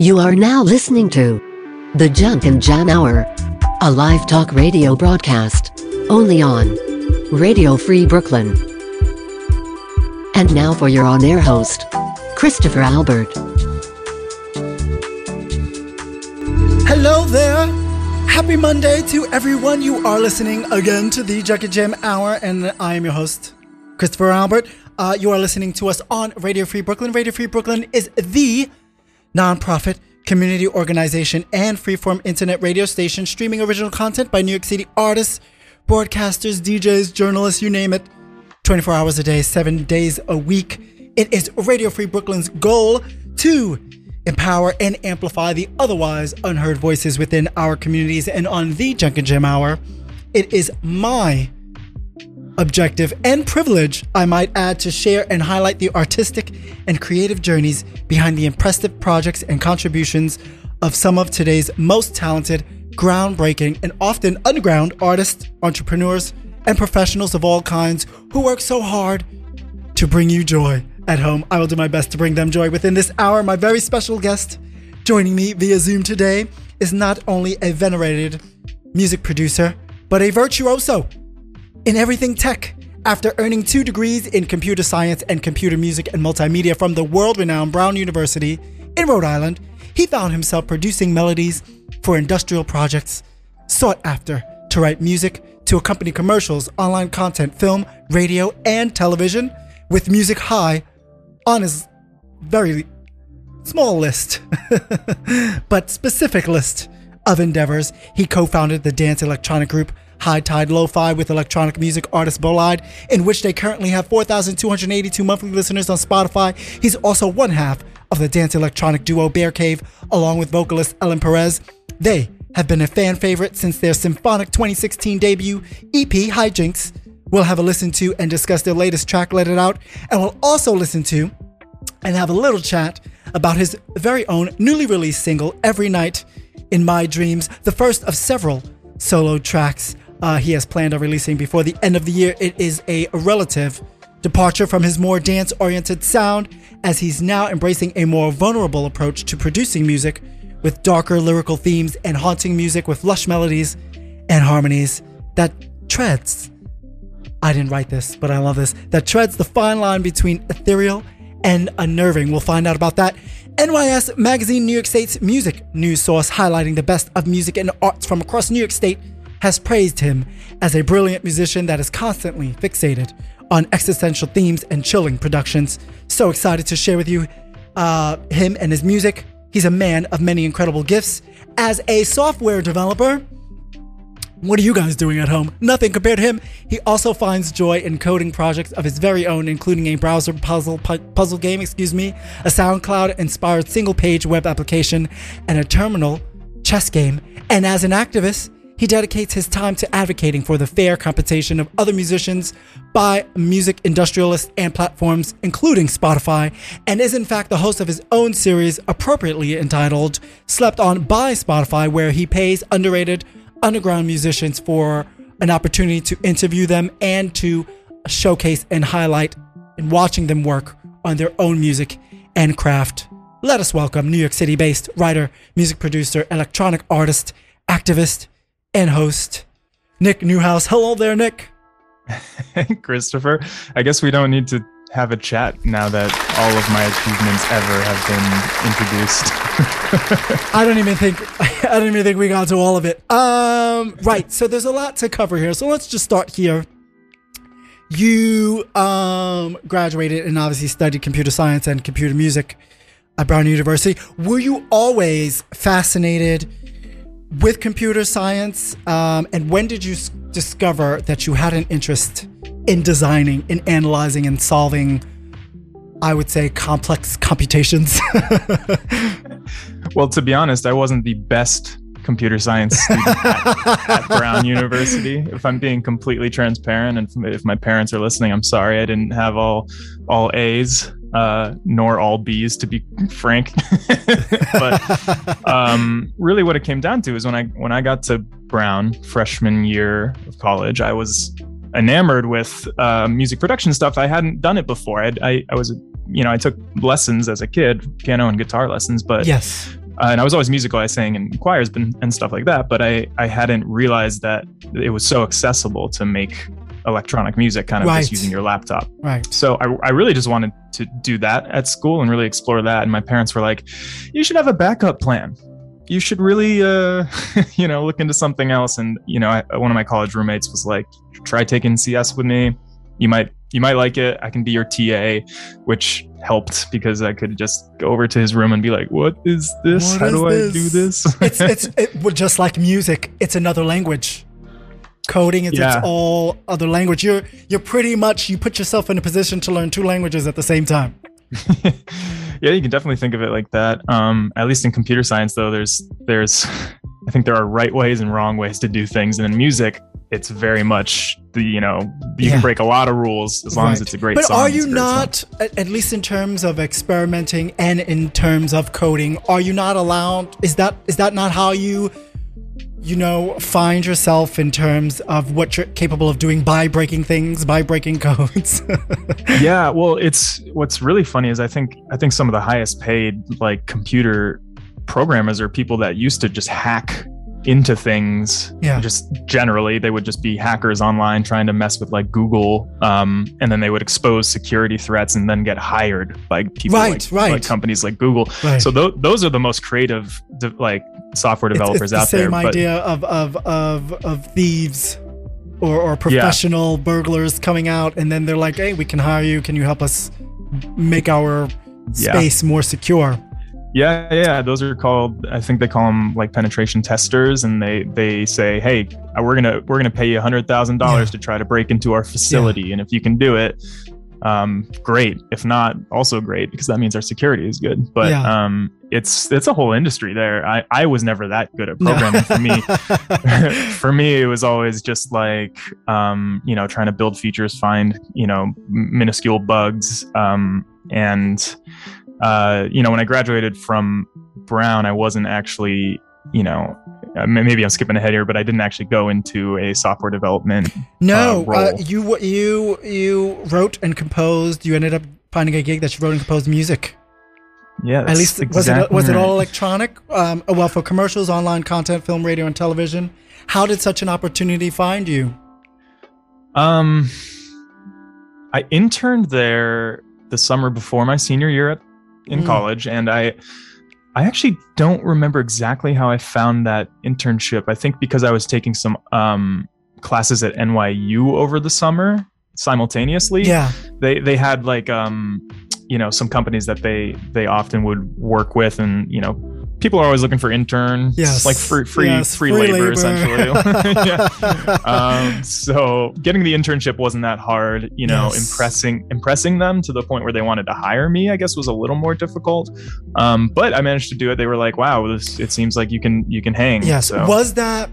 You are now listening to The Junk and Jam Hour, a live talk radio broadcast only on Radio Free Brooklyn. And now for your on air host, Christopher Albert. Hello there. Happy Monday to everyone. You are listening again to the Junk and Jam Hour, and I am your host, Christopher Albert. Uh, you are listening to us on Radio Free Brooklyn. Radio Free Brooklyn is the nonprofit community organization and freeform internet radio station streaming original content by New York City artists, broadcasters, DJs, journalists, you name it, 24 hours a day, seven days a week. It is Radio Free Brooklyn's goal to empower and amplify the otherwise unheard voices within our communities. And on the Junk and Jam Hour, it is my objective and privilege, I might add, to share and highlight the artistic and creative journeys behind the impressive projects and contributions of some of today's most talented, groundbreaking, and often underground artists, entrepreneurs, and professionals of all kinds who work so hard to bring you joy at home. I will do my best to bring them joy within this hour. My very special guest joining me via Zoom today is not only a venerated music producer, but a virtuoso in everything tech. After earning two degrees in computer science and computer music and multimedia from the world renowned Brown University in Rhode Island, he found himself producing melodies for industrial projects, sought after to write music to accompany commercials, online content, film, radio, and television, with music high on his very small list, but specific list of endeavors. He co founded the dance electronic group Hightide Lofi with electronic music artist Bolide, in which they currently have 4,282 monthly listeners on Spotify. He's also one half of the dance electronic duo Baircave, along with vocalist Ellen Perez. They have been a fan favorite since their symphonic 2016 debut EP Hijinx. We'll have a listen to and discuss their latest track, Let It Out, and we'll also listen to and have a little chat about his very own newly released single, Every Night in My Dreams, the first of several solo tracks uh, he has planned on releasing before the end of the year. It is a relative departure from his more dance oriented sound, as he's now embracing a more vulnerable approach to producing music with darker lyrical themes and haunting music with lush melodies and harmonies that treads. I didn't write this, but I love this. That treads the fine line between ethereal and unnerving. We'll find out about that. NYS Magazine, New York State's music news source, highlighting the best of music and arts from across New York State, has praised him as a brilliant musician that is constantly fixated on existential themes and chilling productions. So excited to share with you uh, him and his music. He's a man of many incredible gifts. As a software developer, what are you guys doing at home? Nothing compared to him. He also finds joy in coding projects of his very own, including a browser puzzle pu- puzzle game, excuse me, a SoundCloud-inspired single-page web application, and a terminal chess game. And as an activist, he dedicates his time to advocating for the fair compensation of other musicians by music industrialists and platforms, including Spotify, and is in fact the host of his own series, appropriately entitled Slept On by Spotify, where he pays underrated underground musicians for an opportunity to interview them and to showcase and highlight and watching them work on their own music and craft. Let us welcome New York City based writer, music producer, electronic artist, activist, and host, Nick Newhouse. Hello there, Nick. Christopher. I guess we don't need to have a chat now that all of my achievements ever have been introduced. I don't even think I don't even think we got to all of it. Um, right. So there's a lot to cover here. So let's just start here. You um, graduated and obviously studied computer science and computer music at Brown University. Were you always fascinated with computer science? Um, and when did you s- discover that you had an interest in designing, in analyzing, and solving? I would say complex computations. well, to be honest, I wasn't the best computer science student at, at Brown University. If I'm being completely transparent, and if my parents are listening, I'm sorry I didn't have all all A's. Uh, nor all B's, to be frank. but um, really, what it came down to is when I when I got to Brown freshman year of college, I was enamored with uh, music production stuff. I hadn't done it before. I, I, I was, you know, I took lessons as a kid, piano and guitar lessons, but yes, uh, and I was always musical. I sang in choirs and, and stuff like that, but I I hadn't realized that it was so accessible to make electronic music kind of Right. just using your laptop. Right. So I, I really just wanted to do that at school and really explore that. And my parents were like, you should have a backup plan. You should really, uh, you know, look into something else. And, you know, I, one of my college roommates was like, try taking CS with me. You might, you might like it. I can be your TA, which helped because I could just go over to his room and be like, what is this? What How is do this?" I do this? it's it's it, just like music. It's another language. Coding is Yeah. its all other language. You're you're pretty much you put yourself in a position to learn two languages at the same time. yeah, you can definitely think of it like that. Um, at least in computer science, though, there's there's I think there are right ways and wrong ways to do things, and in music, it's very much the you know you Yeah. can break a lot of rules as long as it's a great But song. are you song. not, at, at least in terms of experimenting and in terms of coding, are you not allowed? Is that is that not how you, you know, find yourself in terms of what you're capable of doing by breaking things, by breaking codes? yeah well it's what's really funny is i think i think some of the highest paid like computer programmers are people that used to just hack into things Yeah. just generally they would just be hackers online trying to mess with like google um, and then they would expose security threats and then get hired by people Right, like, right. like companies like google Right. so th- those are the most creative de- like software It's- developers it's, out the there same but idea of of of of thieves or or professional burglars coming out and then they're like hey we can hire you can you help us make our Yeah. space more secure Yeah, yeah, those are called. I think they call them like penetration testers, and they they say, hey, uh, we're gonna we're gonna pay you hundred thousand Yeah. dollars to try to break into our facility, and if you can do it, um, great. If not, also great because that means our security is good. But Yeah. um, it's it's a whole industry there. I I was never that good at No. programming for me. for me, it was always just like, um, you know, trying to build features, find, you know, minuscule bugs. Um, and, uh, you know, when I graduated from Brown, I wasn't actually, you know, uh, may- maybe I'm skipping ahead here, but I didn't actually go into a software development. no uh, uh, you you you wrote and composed you ended up finding a gig that you wrote and composed music. Yeah, at least was exactly it was it all electronic? Um, well for commercials online content film radio and television how did such an opportunity find you? Um, I interned there the summer before my senior year at, in Mm. college, and I, I actually don't remember exactly how I found that internship. I think because I was taking some um, classes at NYU over the summer simultaneously. yeah they they had like um, you know, some companies that they they often would work with, and you know. People are always looking for interns, Yes. like free free Yes, free, free labor, labor. essentially. yeah um, so getting the internship wasn't that hard you know Yes. impressing impressing them to the point where they wanted to hire me i guess was a little more difficult um, but i managed to do it they were like wow this it seems like you can you can hang Yes. so Was that?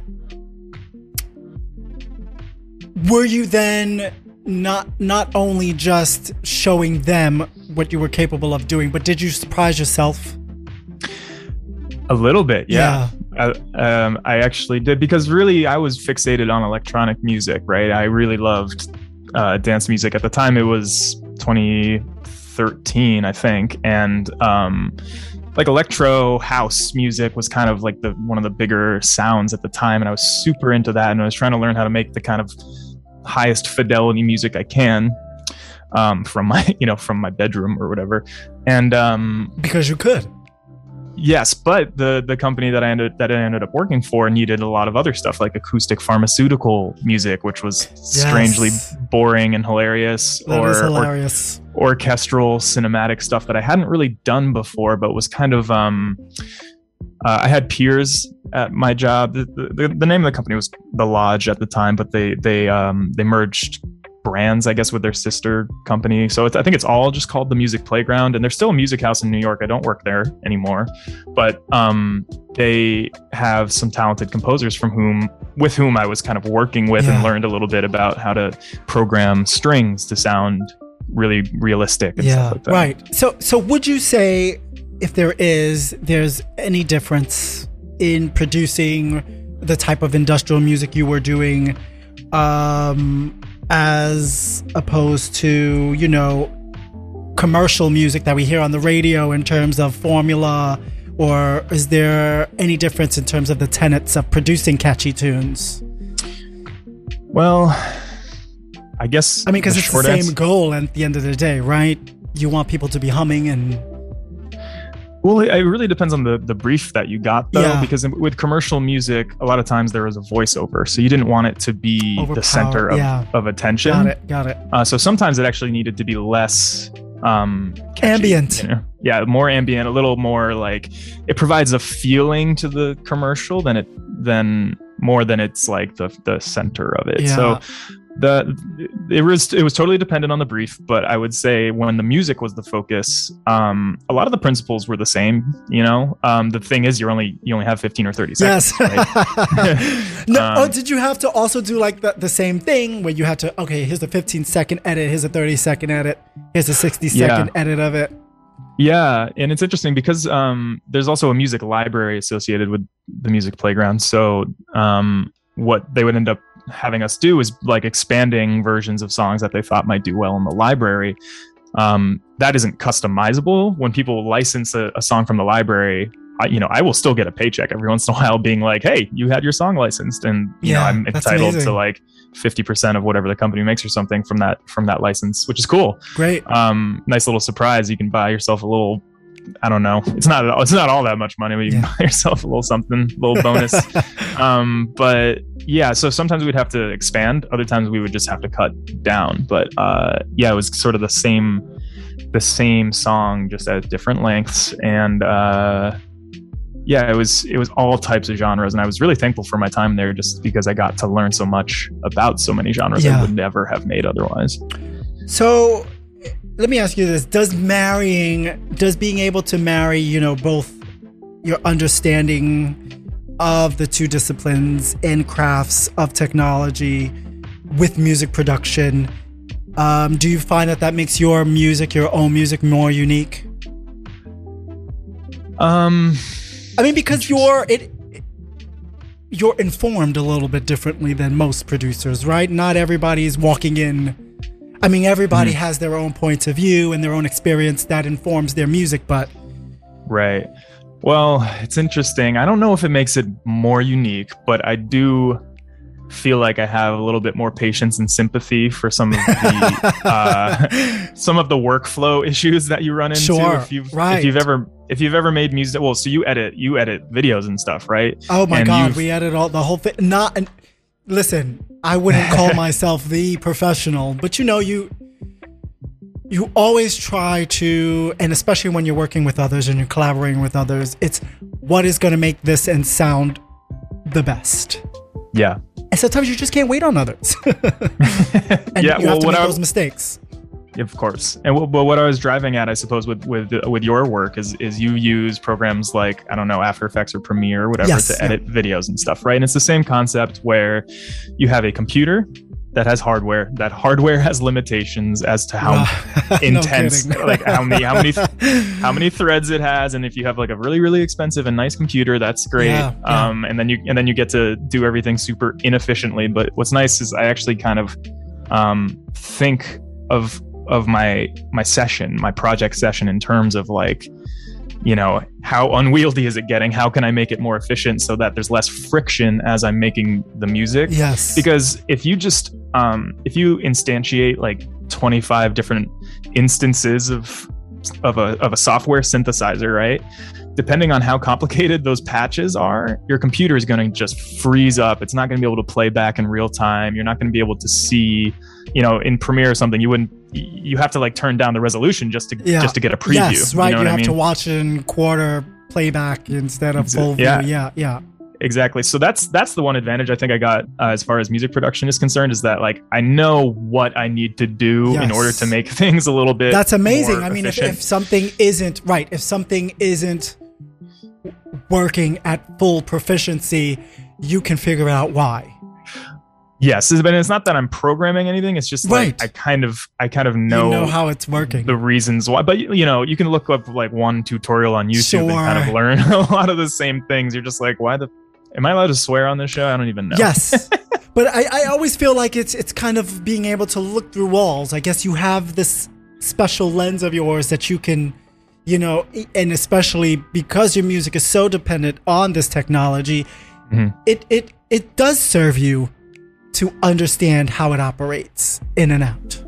Were you then not not only just showing them what you were capable of doing, but did you surprise yourself? A little bit yeah, I, um, I actually did because really i was fixated on electronic music right? I really loved uh, dance music. At the time it was 2013 i think and um, like electro house music was kind of like the one of the bigger sounds at the time and i was super into that and i was trying to learn how to make the kind of highest fidelity music i can um, from my you know from my bedroom or whatever. And um, Because you could. Yes, but the the company that I ended that I ended up working for needed a lot of other stuff like acoustic pharmaceutical music, which was strangely boring and hilarious, That or, is or hilarious. orchestral cinematic stuff that I hadn't really done before, but was kind of um. Uh, I had peers at my job. The, the, the name of the company was The Lodge at the time, but they they um they merged brands, I guess, with their sister company. So it's, I think it's all just called the Music Playground, and there's still a music house in New York. I don't work there anymore, but um, they have some talented composers from whom, with whom I was kind of working with, and learned a little bit about how to program strings to sound really realistic. And Yeah. stuff like that. Right. So so would you say if there is there's any difference in producing the type of industrial music you were doing um as opposed to, you know, commercial music that we hear on the radio in terms of formula or is there any difference in terms of the tenets of producing catchy tunes? Well, I guess. I mean, because it's the same answer- goal at the end of the day, right? You want people to be humming and Well, it really depends on the the brief that you got, though, Yeah. because with commercial music, a lot of times there was a voiceover, so you didn't want it to be the center of, yeah. of attention. got it, got it. Uh, so sometimes it actually needed to be less um, catchy, Ambient. you know? Yeah, more ambient, a little more like it provides a feeling to the commercial than it than more than it's like the the center of it. Yeah. So the it was it was totally dependent on the brief, but I would say when the music was the focus, um, a lot of the principles were the same. You know, um, the thing is, you're only you only have 15 or 30 seconds. Yes. right? no, Um, oh, did you have to also do like the, the same thing where you had to, okay, here's the 15 second edit, here's a 30 second edit, here's a 60 second Yeah. edit of it? Yeah, and it's interesting because um, there's also a music library associated with the music playground. So um, what they would end up having us do is like expanding versions of songs that they thought might do well in the library. Um, that isn't customizable. When people license a, a song from the library, I, you know, I will still get a paycheck every once in a while, being like, "Hey, you had your song licensed," and you know, I'm entitled to like fifty percent of whatever the company makes or something from that from that license, which is cool Great. um nice little surprise you can buy yourself a little i don't know. It's not all, it's not all that much money but you can buy yourself a little something a little bonus. Um but yeah so sometimes we'd have to expand. Other times we would just have to cut down. But uh yeah it was sort of the same the same song just at different lengths. And uh yeah it was it was all types of genres. And i was really thankful for my time there just because i got to learn so much about so many genres Yeah. i would never have made otherwise. So let me ask you this Does marrying, does being able to marry, you know, both your understanding of the two disciplines and crafts of technology with music production, um, do you find that that makes your music, your own music, more unique? um I mean, because you're it, you're informed a little bit differently than most producers, right? Not everybody's walking in. I mean, everybody has their own points of view and their own experience that informs their music, but Right. Well, it's interesting. I don't know if it makes it more unique, but I do feel like I have a little bit more patience and sympathy for some of the uh, some of the workflow issues that you run into. Sure, If you've right. if you've ever if you've ever made music, well, so you edit you edit videos and stuff, right? oh my And god, we edit all the whole thing. Not and listen, I wouldn't call myself the professional, but you know, you you always try to, and especially when you're working with others and you're collaborating with others, it's what is going to make this and sound the best. Yeah. And sometimes you just can't wait on others. and yeah. you Well, have to what make I, those mistakes. Of course, and what, but what I was driving at, I suppose, with with with your work is is you use programs like I don't know After Effects or Premiere or whatever Yes, to yeah. edit videos and stuff, right? And it's the same concept where you have a computer that has hardware. That hardware has limitations as to how No intense, kidding. like how many how many how many threads it has, and if you have like a really really expensive and nice computer, that's great. Yeah, yeah. Um, and then you and then you get to do everything super inefficiently. But what's nice is I actually kind of um, think of of my my session, my project session, in terms of like, you know, how unwieldy is it getting? How can I make it more efficient so that there's less friction as I'm making the music? Yes. because if you just um, if you instantiate like 25 different instances of of a, of a software synthesizer right depending on how complicated those patches are your computer is going to just freeze up it's not going to be able to play back in real time you're not going to be able to see you know in premiere or something you wouldn't you have to like turn down the resolution just to Yeah. just to get a preview yes, right. you know You, have I mean to watch it in quarter playback instead of full view. yeah. Yeah, yeah. exactly so that's that's the one advantage i think i got uh, as far as music production is concerned is that like i know what i need to do in order to make things a little bit That's amazing. I mean, if, if something isn't right, if something isn't working at full proficiency, you can figure out why. Yes but it's not that i'm programming anything it's just like i kind of i kind of know, you know how it's working. the reasons why but you know you can look up like one tutorial on youtube and kind of learn a lot of the same things you're just like why the am i allowed to swear on this show i don't even know Yes. but I, I always feel like it's it's kind of being able to look through walls. I guess you have this special lens of yours that you can you know, and especially because your music is so dependent on this technology, Mhm. it it it does serve you to understand how it operates in and out.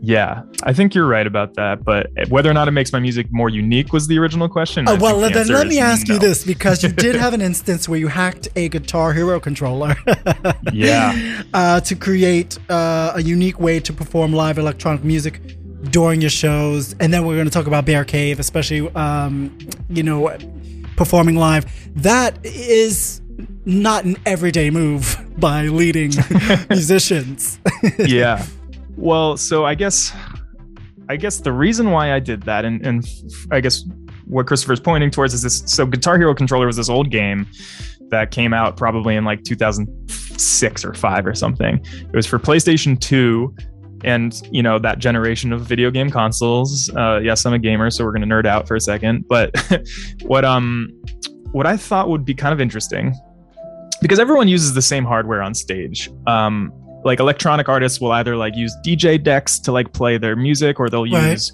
Yeah, I think you're right about that. But whether or not it makes my music more unique was the original question. I well, the then let me ask you this because you did have an instance where you hacked a Guitar Hero controller. Yeah. Uh, to create uh, a unique way to perform live electronic music during your shows. And then we're going to talk about Baircave, especially, um, you know, performing live. That is not an everyday move by leading musicians. yeah. Well, so I guess I guess the reason why I did that and and I guess what Christopher's pointing towards is this so Guitar Hero Controller was this old game that came out probably in like 2006 or 5 or something. It was for PlayStation 2 and you know that generation of video game consoles. Uh, yes, I'm a gamer, so we're gonna nerd out for a second. But what um what I thought would be kind of interesting because everyone uses the same hardware on stage. Um, like electronic artists will either like use DJ decks to like play their music, or they'll Right. use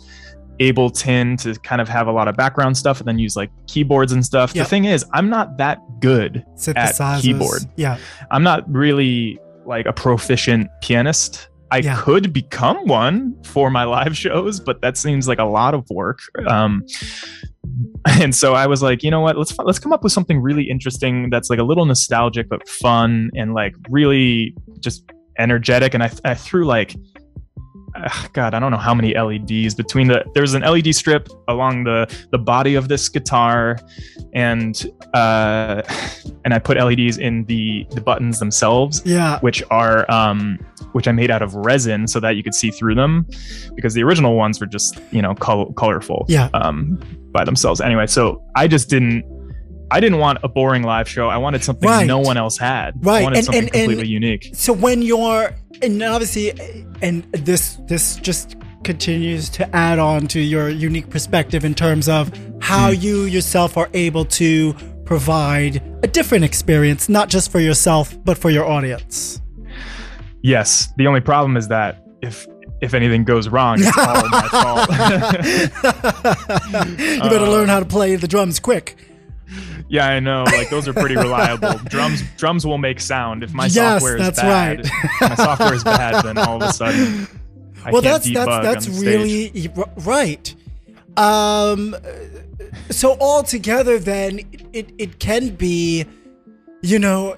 Ableton to kind of have a lot of background stuff, and then use like keyboards and stuff. Yep. The thing is, I'm not that good. Synthesizers. keyboard. Yeah. I'm not really like a proficient pianist. I Yeah. could become one for my live shows, but that seems like a lot of work. Um, and so I was like, you know what? Let's let's come up with something really interesting that's like a little nostalgic but fun and like really just energetic. And I, I threw like, God, I don't know how many LEDs between the. There's an LED strip along the the body of this guitar, and uh, and I put LEDs in the the buttons themselves Yeah. which are um, which I made out of resin so that you could see through them, because the original ones were just you know col- colorful Yeah. um, by themselves. Anyway, so I just didn't. I didn't want a boring live show. I wanted something Right. no one else had. Right, I wanted and- something and- and- completely unique. So when you're and obviously and this this just continues to add on to your unique perspective in terms of how Hmm. you yourself are able to provide a different experience not just for yourself but for your audience. Yes. The only problem is that if if anything goes wrong, it's all my fault. you better Uh, learn how to play the drums quick. Yeah, I know. Like those are pretty reliable. drums drums will make sound. If my Yes, software is that's bad, right. my software is bad, then all of a sudden I well that's that's that's stage. really right um so altogether then it it can be you know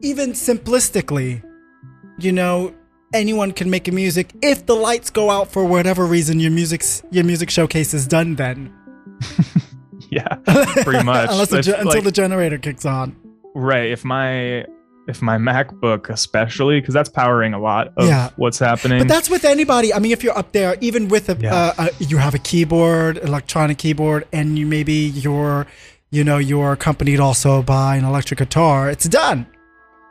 even simplistically you know anyone can make a music if the lights go out for whatever reason your music's your music showcase is done then yeah, pretty much. unless the, ge- until like, the generator kicks on right. If my if my MacBook, especially, because that's powering a lot of Yeah. what's happening. But that's with anybody. I mean, if you're up there, even with a, Yeah. uh, a you have a keyboard, electronic keyboard, and you maybe you're, you know, you're accompanied also by an electric guitar. It's done.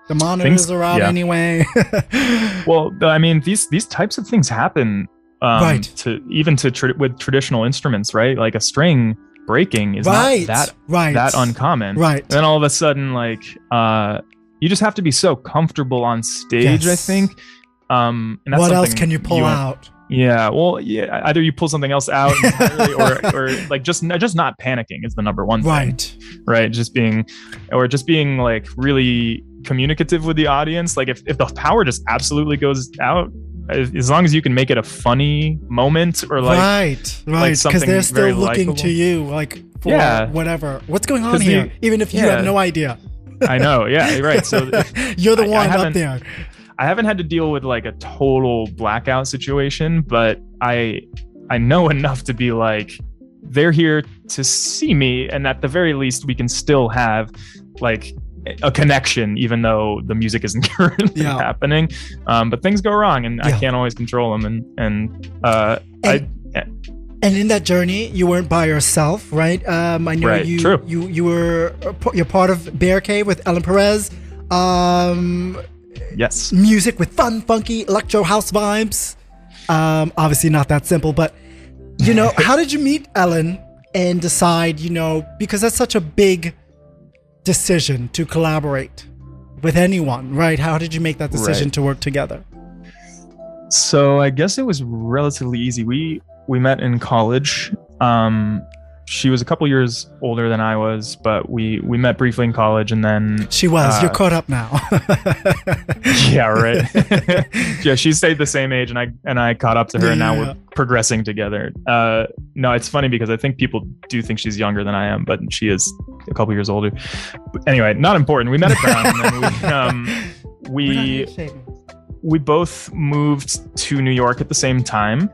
The monitors Things- are out yeah. anyway. well, I mean, these these types of things happen. Um, Right. To even to tra- with traditional instruments, right? Like a string breaking is right. not that right. that uncommon. Right. And then all of a sudden, like, uh, you just have to be so comfortable on stage. I think. Um, and that's What else can you pull out? Yeah, well, yeah. Either you pull something else out, or, or like just just not panicking is the number one thing, Right. right? Just being, or just being like really communicative with the audience. Like if if the power just absolutely goes out, as long as you can make it a funny moment or like right. Right. Because something they're still looking likable. to you, like for Yeah. whatever. What's going on here? Even if you yeah. have no idea. I know, yeah, right. So uh, you're the I- I one up there. I haven't had to deal with like a total blackout situation, but I I know enough to be like they're here to see me and at the very least we can still have like a connection even though the music isn't currently Yeah. happening um, but things go wrong and Yeah. i can't always control them and and uh i And in that journey, you weren't by yourself, right? Um, I know Right, you, true. you you were you're part of Baircave with Ellen Perez. Um, yes music with fun, funky electro house vibes. Um, obviously not that simple, but you know, how did you meet Ellen and decide? You know, because that's such a big decision to collaborate with anyone, right? How did you make that decision Right. to work together? So I guess it was relatively easy. We we met in college, Um, she was a couple years older than I was, but we we met briefly in college, and then She was. Uh, You're caught up now. yeah, right. yeah, she stayed the same age, and I and I caught up to her, and now we're progressing together. Uh, no, it's funny because I think people do think she's younger than I am, but she is a couple years older. But anyway, not important. We met at Brown, and we um, we we both moved to New York at the same time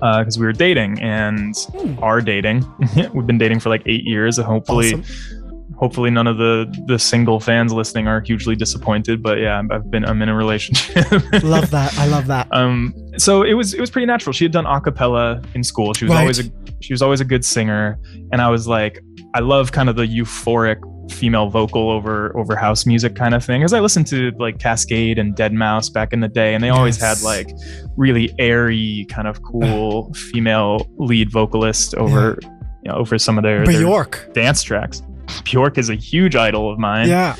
because we were dating and Hmm. are dating. We've been dating for like eight years. and Hopefully, Awesome. hopefully none of the the single fans listening are hugely disappointed. But yeah, I've been I'm in a relationship. Love that. I love that. um, so it was it was pretty natural. She had done a cappella in school. She was Right. always a she was always a good singer, and I was like, I love kind of the euphoric female vocal over over house music kind of thing. As I listened to like Kaskade and deadmau5 back in the day, and they always Yes. had like really airy kind of cool female lead vocalist over you know over some of their, their Bjork. dance tracks. Bjork is a huge idol of mine. Yeah.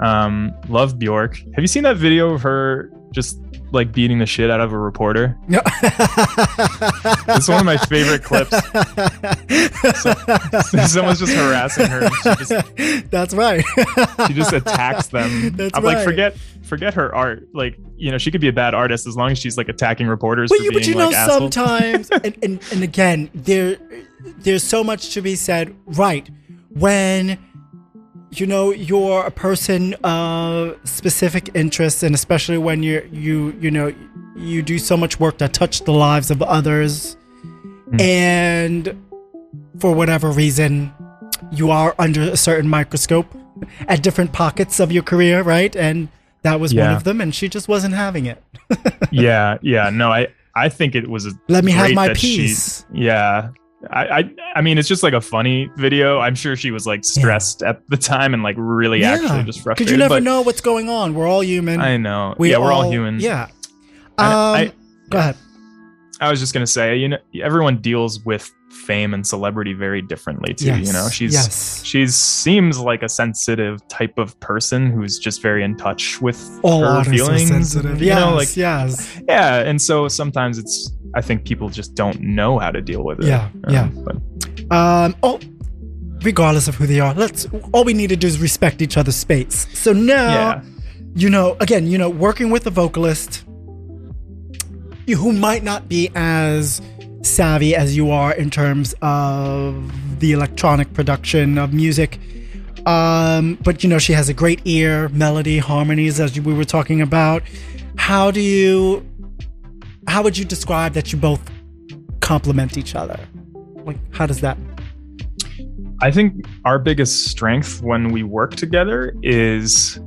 Um, love Bjork. Have you seen that video of her just like beating the shit out of a reporter? No. It's one of my favorite clips. Someone's just harassing her. Just That's right. she just attacks them. That's I'm right. like, forget forget her art. Like, you know, she could be a bad artist as long as she's like attacking reporters But for you, being but you like know, assholes. sometimes, and, and, and again, there, there's so much to be said. Right when you know you're a person of specific interests, and especially when you're you you know you do so much work that touch the lives of others, Mm. and for whatever reason, you are under a certain microscope at different pockets of your career, right? And that was one of them, and she just wasn't having it. yeah, yeah. No, I I think it was. A let me have my that she- yeah. I, I I mean it's just like a funny video. I'm sure she was like stressed at the time and like really actually just frustrated. Because you never know what's going on. We're all human. I know. we yeah, we're all human. Yeah. Um, I- I- go ahead. I was just gonna say, you know, everyone deals with fame and celebrity very differently too. Yes. You know, she's yes. she seems like a sensitive type of person who's just very in touch with All her feelings. are sensitive. You Yes. know, like yes. yeah, and so sometimes it's I think people just don't know how to deal with it. Yeah, yeah. But Um. Oh. Regardless of who they are, let's. All we need to do is respect each other's space. So now, yeah, you know, again, you know, working with a vocalist who might not be as savvy as you are in terms of the electronic production of music. Um, but you know, she has a great ear, melody, harmonies, as we were talking about. How do you, how would you describe that you both complement each other? Like, how does that? I think our biggest strength when we work together is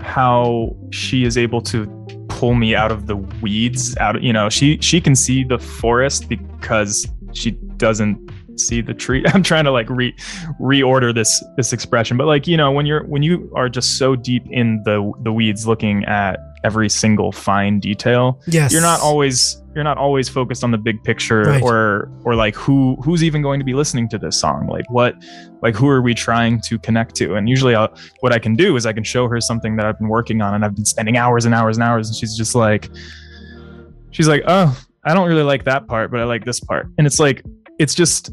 how she is able to pull me out of the weeds out you know she she can see the forest because she doesn't see the tree i'm trying to like re reorder this this expression but like you know when you're when you are just so deep in the the weeds looking at every single fine detail. Yes, you're not always you're not always focused on the big picture Right. or or like who who's even going to be listening to this song? Like what like who are we trying to connect to? And usually I'll, what i can do is i can show her something that i've been working on and i've been spending hours and hours and hours and she's just like she's like oh i don't really like that part but i like this part. And it's like it's just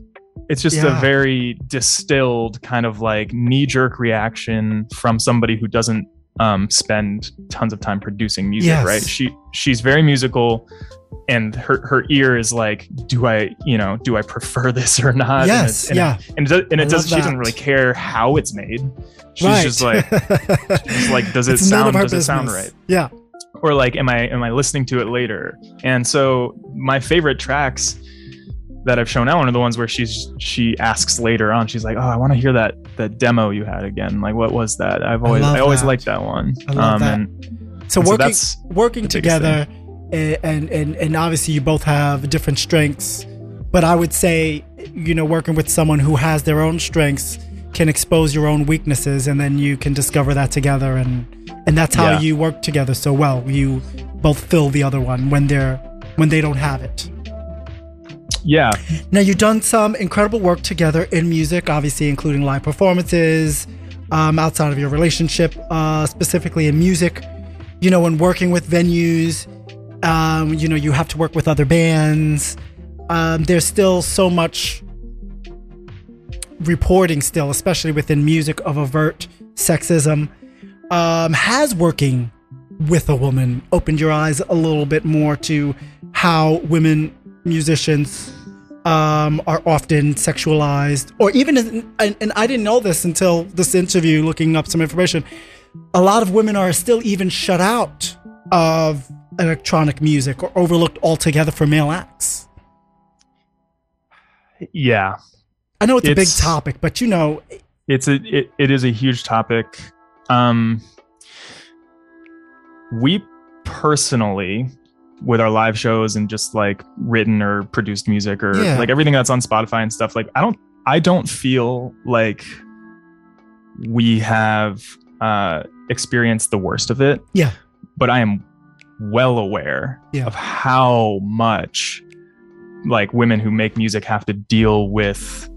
it's just Yeah. a very distilled kind of like knee-jerk reaction from somebody who doesn't um, spend tons of time producing music Yes. right she she's very musical and her her ear is like do i you know do i prefer this or not And Yes, it- and yeah. it, and it, does, and it does she doesn't really care how it's made she's right. just like just like does it sound does it sound right Yeah. or like am i am i listening to it later and so my favorite tracks that i've shown ellen are the ones where she's she asks later on she's like oh i want to hear that that demo you had again like what was that i've always love i, always liked that one I love that. and, So and so working that's working together, eh, and, and and obviously you both have different strengths, but I would say you know working with someone who has their own strengths can expose your own weaknesses, and then you can discover that together, and and that's how Yeah. you work together so well. You both fill the other one when they're when they don't have it. Yeah Now you've done some incredible work together in music, obviously including live performances, um, outside of your relationship, uh, specifically in music. You know, when working with venues, um, you know, you have to work with other bands. um, there's still so much reporting still, especially within music of overt sexism. Um, has working with a woman opened your eyes a little bit more to how women musicians um, are often sexualized, or even, and, and I didn't know this until this interview, looking up some information. A lot of women are still even shut out of electronic music or overlooked altogether for male acts. Yeah, I know it's, a big topic, but you know, it's a it, it is a huge topic um we personally with our live shows and just like written or produced music or Yeah. like everything that's on spotify and stuff like i don't i don't feel like we have uh experienced the worst of it Yeah. but i am well aware Yeah. of how much like women who make music have to deal with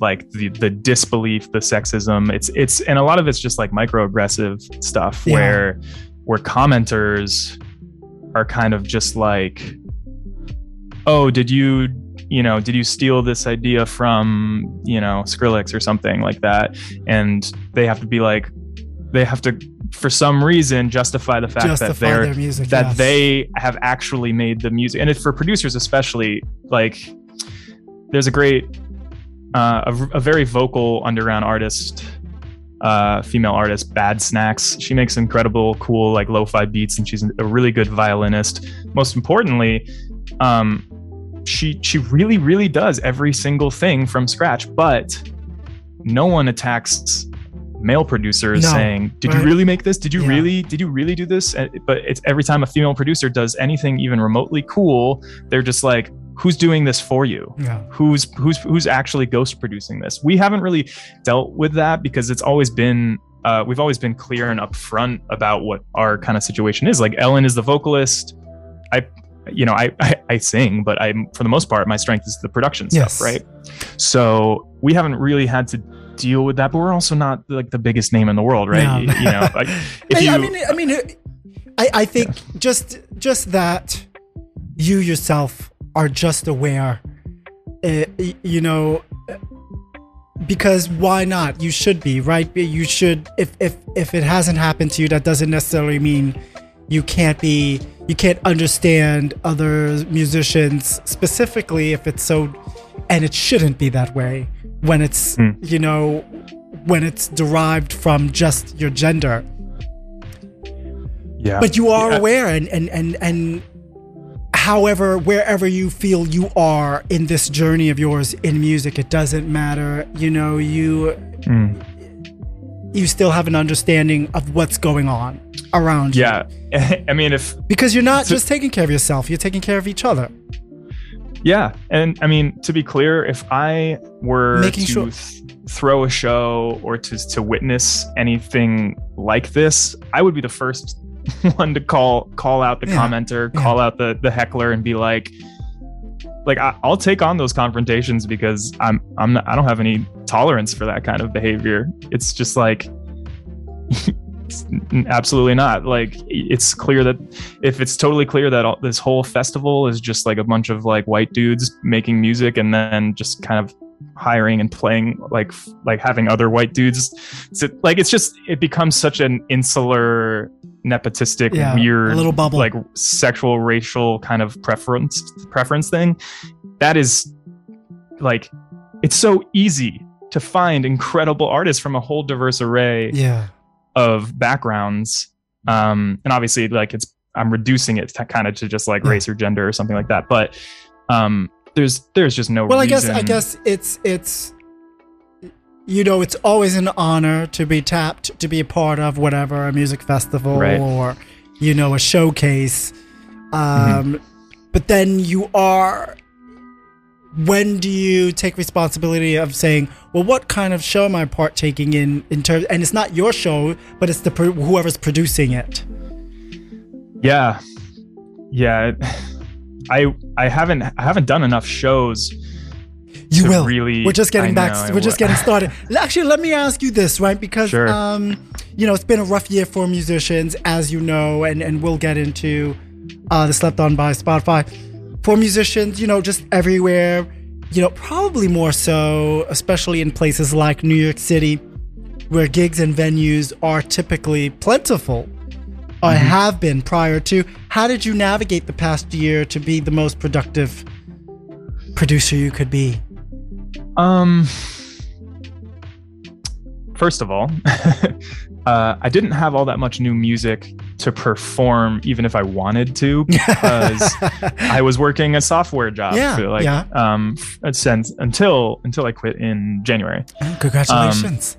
like the the disbelief the sexism it's it's and a lot of it's just like microaggressive stuff Yeah. where where commenters are kind of just like oh did you you know did you steal this idea from you know skrillex or something like that and they have to be like they have to for some reason justify the fact that they're music. that yes. they have actually made the music and if for producers especially like there's a great uh, a, a very vocal underground artist uh, female artist bad snacks. She makes incredible cool like lo-fi beats and she's a really good violinist. Most importantly um, she she really really does every single thing from scratch but no one attacks male producers No, saying did right. you really make this? Did you Yeah. really did you really do this? And- but it's every time a female producer does anything even remotely cool they're just like who's doing this for you? Yeah. who's who's who's actually ghost producing this? We haven't really dealt with that because it's always been uh, we've always been clear and upfront about what our kind of situation is. Like ellen is the vocalist. I you know i i, I sing but i'm for the most part my strength is the production Yes. stuff right? So we haven't really had to deal with that but we're also not like the biggest name in the world right? No. you, you know like if I, you I mean, I mean, I, I think just just that you yourself are just aware, uh, you know, because why not? You should be right. You should. If if if it hasn't happened to you, that doesn't necessarily mean you can't be. You can't understand other musicians specifically if it's so, and it shouldn't be that way when it's Hmm. you know when it's derived from just your gender yeah but you are Yeah. aware and and and and however wherever you feel you are in this journey of yours in music it doesn't matter you know you Mm. you still have an understanding of what's going on around you. Yeah. I mean if because you're not So- just taking care of yourself you're taking care of each other. Yeah, and I mean to be clear, if I were Making to sure- th- throw a show or to to witness anything like this, I would be the first one to call call out the Yeah, commenter, yeah. call out the the heckler, and be like, like I, I'll take on those confrontations because I'm I'm not, I don't have any tolerance for that kind of behavior. It's just like. it's absolutely not like it's clear that if it's totally clear that all, this whole festival is just like a bunch of like white dudes making music and then just kind of hiring and playing like like having other white dudes. So, like it's just it becomes such an insular nepotistic yeah weird little bubble. like sexual racial kind of preference preference thing. That is like it's so easy to find incredible artists from a whole diverse array yeah. of backgrounds. Um and obviously like it's i'm reducing it to kind of to just like Yeah. race or gender or something like that. But um there's there's just no well i guess i guess it's it's you know it's always an honor to be tapped to be a part of whatever a music festival Right. or you know a showcase um Mm-hmm. but then you are when do you take responsibility of saying well what kind of show am i partaking in in terms and it's not your show but it's the whoever's producing it yeah yeah i i haven't i haven't done enough shows You will. really We're just getting I back. know, we're just will. getting started. Actually, let me ask you this, right? Because Sure. um, you know, it's been a rough year for musicians, as you know, and and we'll get into uh, the slept on by Spotify. for musicians, you know, just everywhere, you know, probably more so, especially in places like New York City, where gigs and venues are typically plentiful or Mm-hmm. have been prior to. How did you navigate the past year to be the most productive producer you could be? Um, first of all, uh, I didn't have all that much new music to perform, even if I wanted to, because I was working a software job. Yeah, for like, yeah. Um, since until until I quit in January. Congratulations.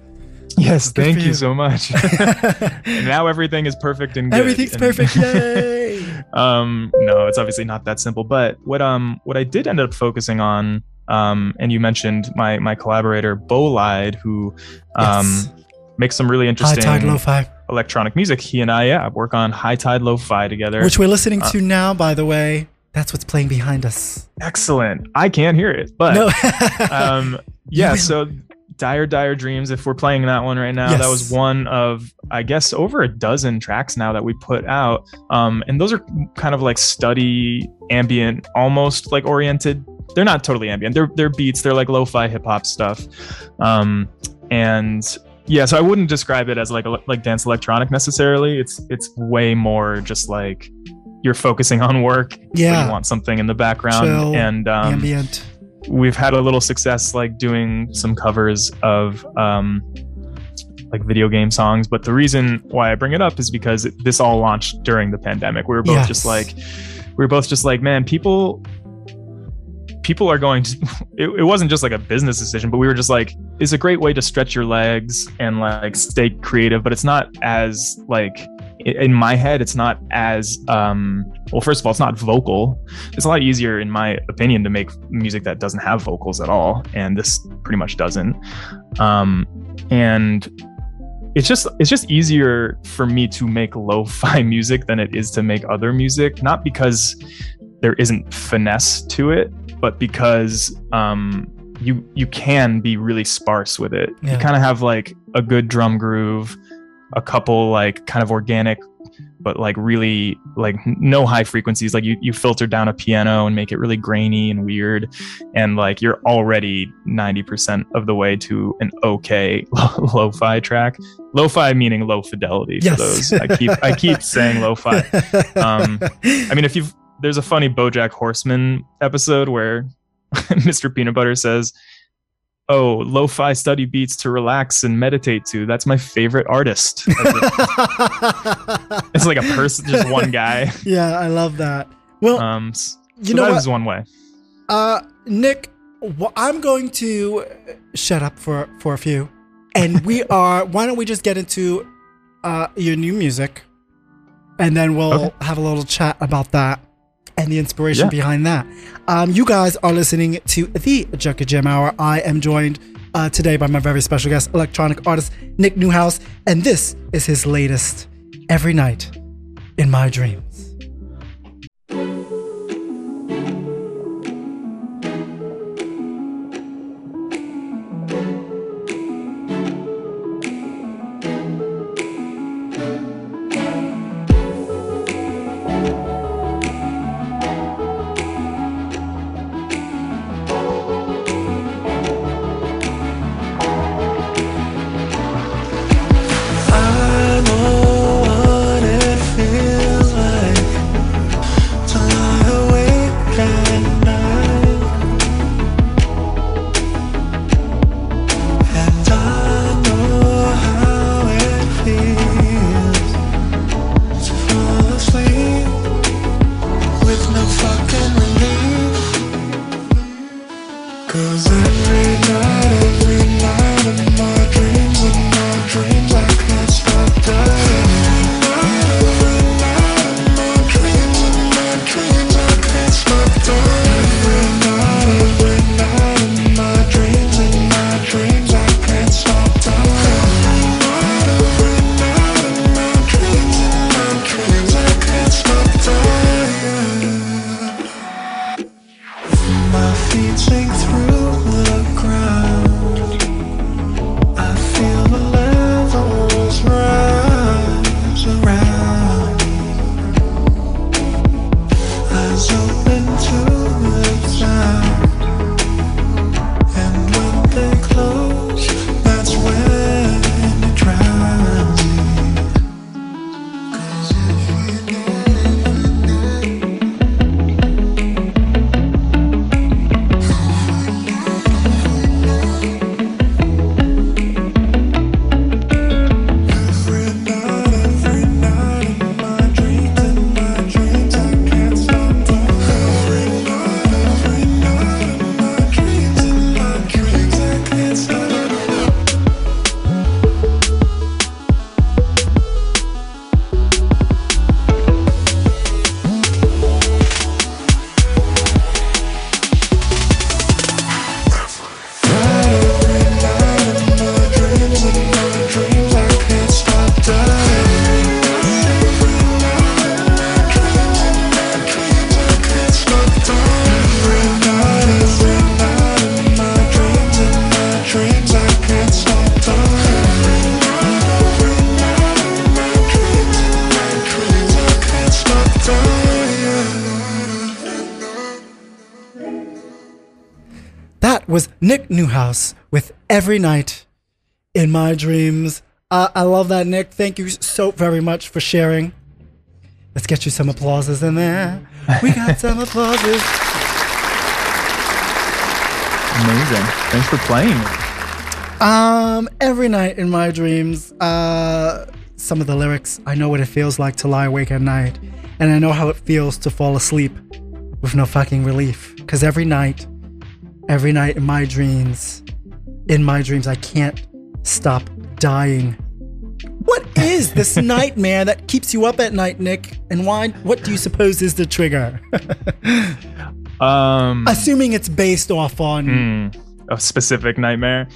Yes, thank you. you. so much. And now everything is perfect and good. Everything's and- perfect. Yay. um no it's obviously not that simple but what um what i did end up focusing on um and you mentioned my my collaborator bolide who um Yes. makes some really interesting Hightide Lofi, electronic music he and i yeah work on Hightide Lofi together which we're listening Uh, to now, by the way. That's what's playing behind us. excellent i can't hear it but No. um yeah so dire dire dreams if we're playing that one right now that was one of i guess over a dozen tracks now that we put out. Um and those are kind of like study ambient almost like oriented. They're not totally ambient. They're they're beats. They're like lo-fi hip-hop stuff. Um and yeah so i wouldn't describe it as like like dance electronic necessarily. It's it's way more just like you're focusing on work yeah. you want something in the background Chill, and um ambient. We've had a little success like doing some covers of um like video game songs but the reason why i bring it up is because it- this all launched during the pandemic. We were both just like we were both just like man people people are going to it, it wasn't just like a business decision but we were just like it's a great way to stretch your legs and like stay creative but it's not as like in my head it's not as um well first of all it's not vocal. It's a lot easier in my opinion to make music that doesn't have vocals at all and this pretty much doesn't. Um and it's just it's just easier for me to make lo-fi music than it is to make other music not because there isn't finesse to it but because um you you can be really sparse with it. Yeah. you kind of have like a good drum groove a couple like kind of organic but like really like no high frequencies like you you filter down a piano and make it really grainy and weird and like you're already 90% of the way to an okay lo-fi track lo-fi meaning low fidelity Yes. for those i keep i keep saying lo-fi um, I mean, if you've there's a funny BoJack Horseman episode where Mr. Peanut Butter says, "Oh, lo-fi study beats to relax and meditate to. That's my favorite artist." it's like a person, just one guy. yeah, I love that. Well, Um, s- you know that what? was one way. Uh, Nick, I'm going to shut up for for a few, and we are. Why don't we just get into uh, your new music, and then we'll Okay. have a little chat about that and the inspiration Yeah. behind that. Um, you guys are listening to the Junk and Jam Hour. I am joined uh, today by my very special guest, electronic artist Nick Newhouse, and this is his latest. Every night in my dreams. Every Night in My Dreams. Uh, I love that, Nick. Thank you so very much for sharing. Let's get you some applauses in there. We got some applauses. Amazing. Thanks for playing. Um, every night in my dreams, uh, some of the lyrics, I know what it feels like to lie awake at night, and I know how it feels to fall asleep with no fucking relief. Cause every night, every night in my dreams, in my dreams, I can't stop dying. What is this nightmare that keeps you up at night, Nick? And why? What do you suppose is the trigger? Um, Assuming it's based off on. hmm, a specific nightmare.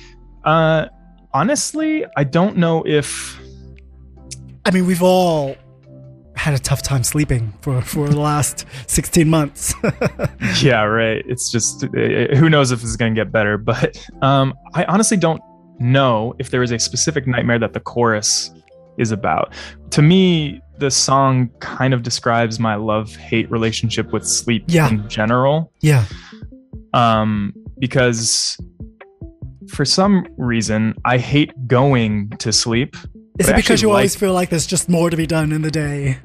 Uh, honestly, I don't know if I mean, we've all had a tough time sleeping for for the last 16 months. yeah, right. It's just uh, who knows if it's going to get better, but um, I honestly don't know if there is a specific nightmare that the chorus is about. To me, the song kind of describes my love-hate relationship with sleep Yeah. in general. yeah. um, because for some reason I hate going to sleep. Is But it because you always feel like there's just more to be done in the day?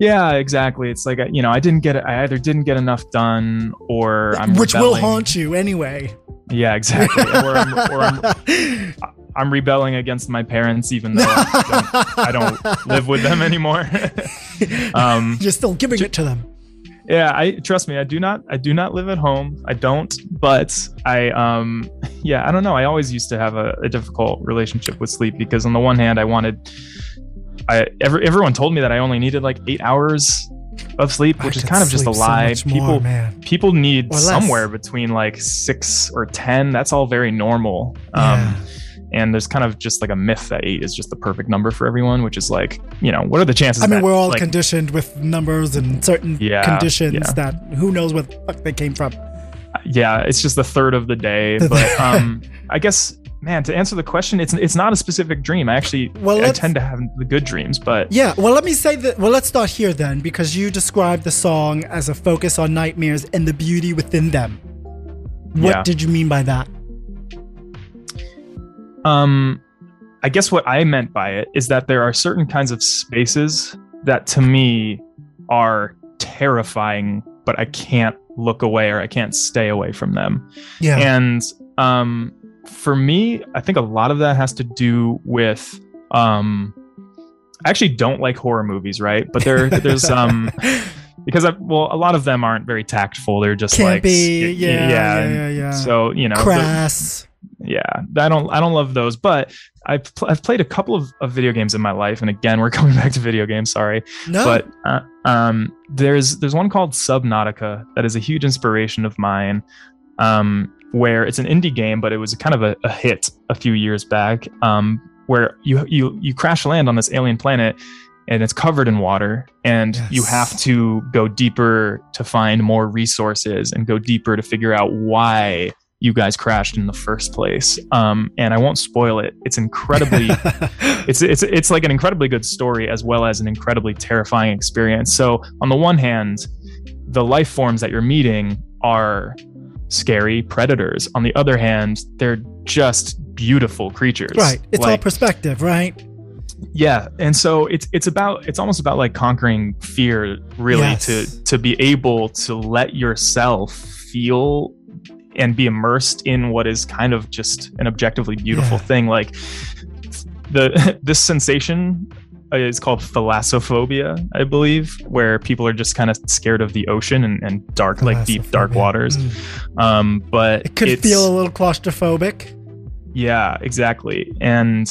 Yeah, exactly. It's like you know I didn't get it. I either didn't get enough done, or I'm Which will haunt you anyway. Yeah, exactly. or I'm, or I'm, I'm rebelling against my parents, even though I don't, I don't live with them anymore. um, You're still giving it to them. Yeah i trust me i do not i do not live at home. I don't but i um yeah i don't know. I always used to have a, a difficult relationship with sleep because on the one hand i wanted i every, everyone told me that i only needed like eight hours of sleep I which is kind of just a sleep so lie. more, people man. people need somewhere between like six or ten. That's all very normal. Um Yeah. And there's kind of just like a myth that eight is just the perfect number for everyone which is like you know what are the chances I mean, that, we're all like, conditioned with numbers and certain Yeah, conditions yeah. that who knows where the fuck they came from. yeah it's just the third of the day but um i guess man to answer the question it's it's not a specific dream i actually Well, i tend to have the good dreams but Yeah, well, let me say that. Well, let's start here then, because you described the song as a focus on nightmares and the beauty within them. What Yeah. did you mean by that? Um i guess what i meant by it is that there are certain kinds of spaces that to me are terrifying but i can't look away or i can't stay away from them Yeah. and um for me i think a lot of that has to do with um i actually don't like horror movies right but there there's um because I, well a lot of them aren't very tactful they're just Can't like be. Yeah. Yeah. Yeah. yeah. so you know crass. Yeah i don't i don't love those but i've, pl- I've played a couple of, of video games in my life and again we're coming back to video games sorry No. but uh, um, there's there's one called Subnautica that is a huge inspiration of mine, um, where it's an indie game, but it was kind of a, a hit a few years back, um, where you you you crash land on this alien planet. And it's covered in water, and you have to go deeper to find more resources and go deeper to figure out why you guys crashed in the first place. Um, and I won't spoil it. It's incredibly it's it's it's like an incredibly good story as well as an incredibly terrifying experience. So on the one hand, the life forms that you're meeting are scary predators. On the other hand, they're just beautiful creatures. right. It's all perspective, right? yeah, and so it's it's about it's almost about like conquering fear really Yes. to to be able to let yourself feel and be immersed in what is kind of just an objectively beautiful Yeah. thing like the this sensation is called thalassophobia i believe where people are just kind of scared of the ocean and, and dark like deep dark waters Mm. um but It could it's- feel a little claustrophobic. yeah, exactly. And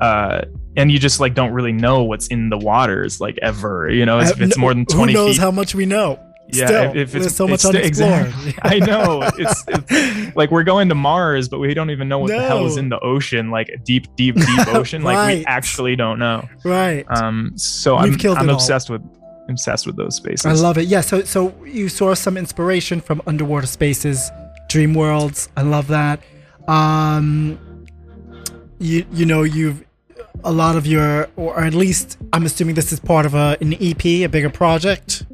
uh and you just like don't really know what's in the waters like ever, you know, Uh, it's more than 20 Who knows feet. how much we know? Yeah, Still, if, if it's there's so much it's exactly. I know. It's, it's like we're going to Mars, but we don't even know what the hell is in the ocean, like a deep, deep, deep ocean. Like we actually don't know. right. Um so We've I'm I'm it all. obsessed with obsessed with those spaces. I love it. Yeah. So so you saw some inspiration from underwater spaces, dream worlds. I love that. Um, you you know you've a lot of your or at least I'm assuming this is part of a an EP, a bigger project.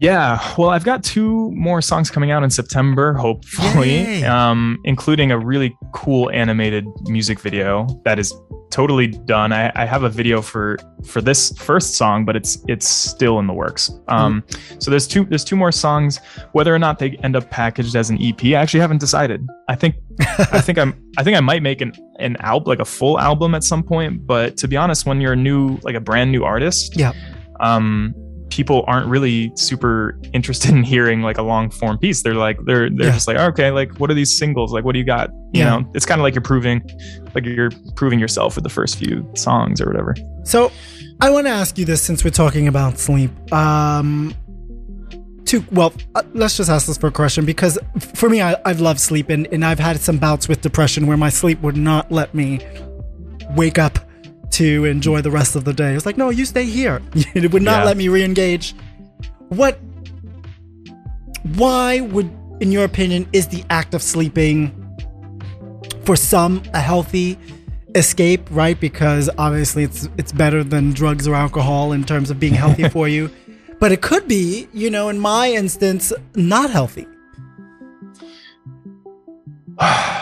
Yeah, well, I've got two more songs coming out in September, hopefully, um, including a really cool animated music video that is totally done. I, I have a video for for this first song, but it's it's still in the works. Um, So there's two there's two more songs. Whether or not they end up packaged as an EP, I actually haven't decided. I think I think I'm I think I might make an an album like a full album at some point. But to be honest, when you're a new like a brand new artist, Yeah. um, people aren't really super interested in hearing like a long form piece. They're like they're they're Yeah. just like okay, like what are these singles? Like what do you got? You Yeah. know, it's kind of like you're proving like you're proving yourself with the first few songs or whatever. So, I want to ask you this since we're talking about sleep. Um, to well, uh, let's just ask this for a question because for me, I, I've loved sleep and, and I've had some bouts with depression where my sleep would not let me wake up to enjoy the rest of the day. It's like, no, you stay here. it would not Yeah. let me re-engage. What? Why would, in your opinion, is the act of sleeping for some a healthy escape, right? Because obviously it's it's better than drugs or alcohol in terms of being healthy for you. But it could be, you know, in my instance, not healthy.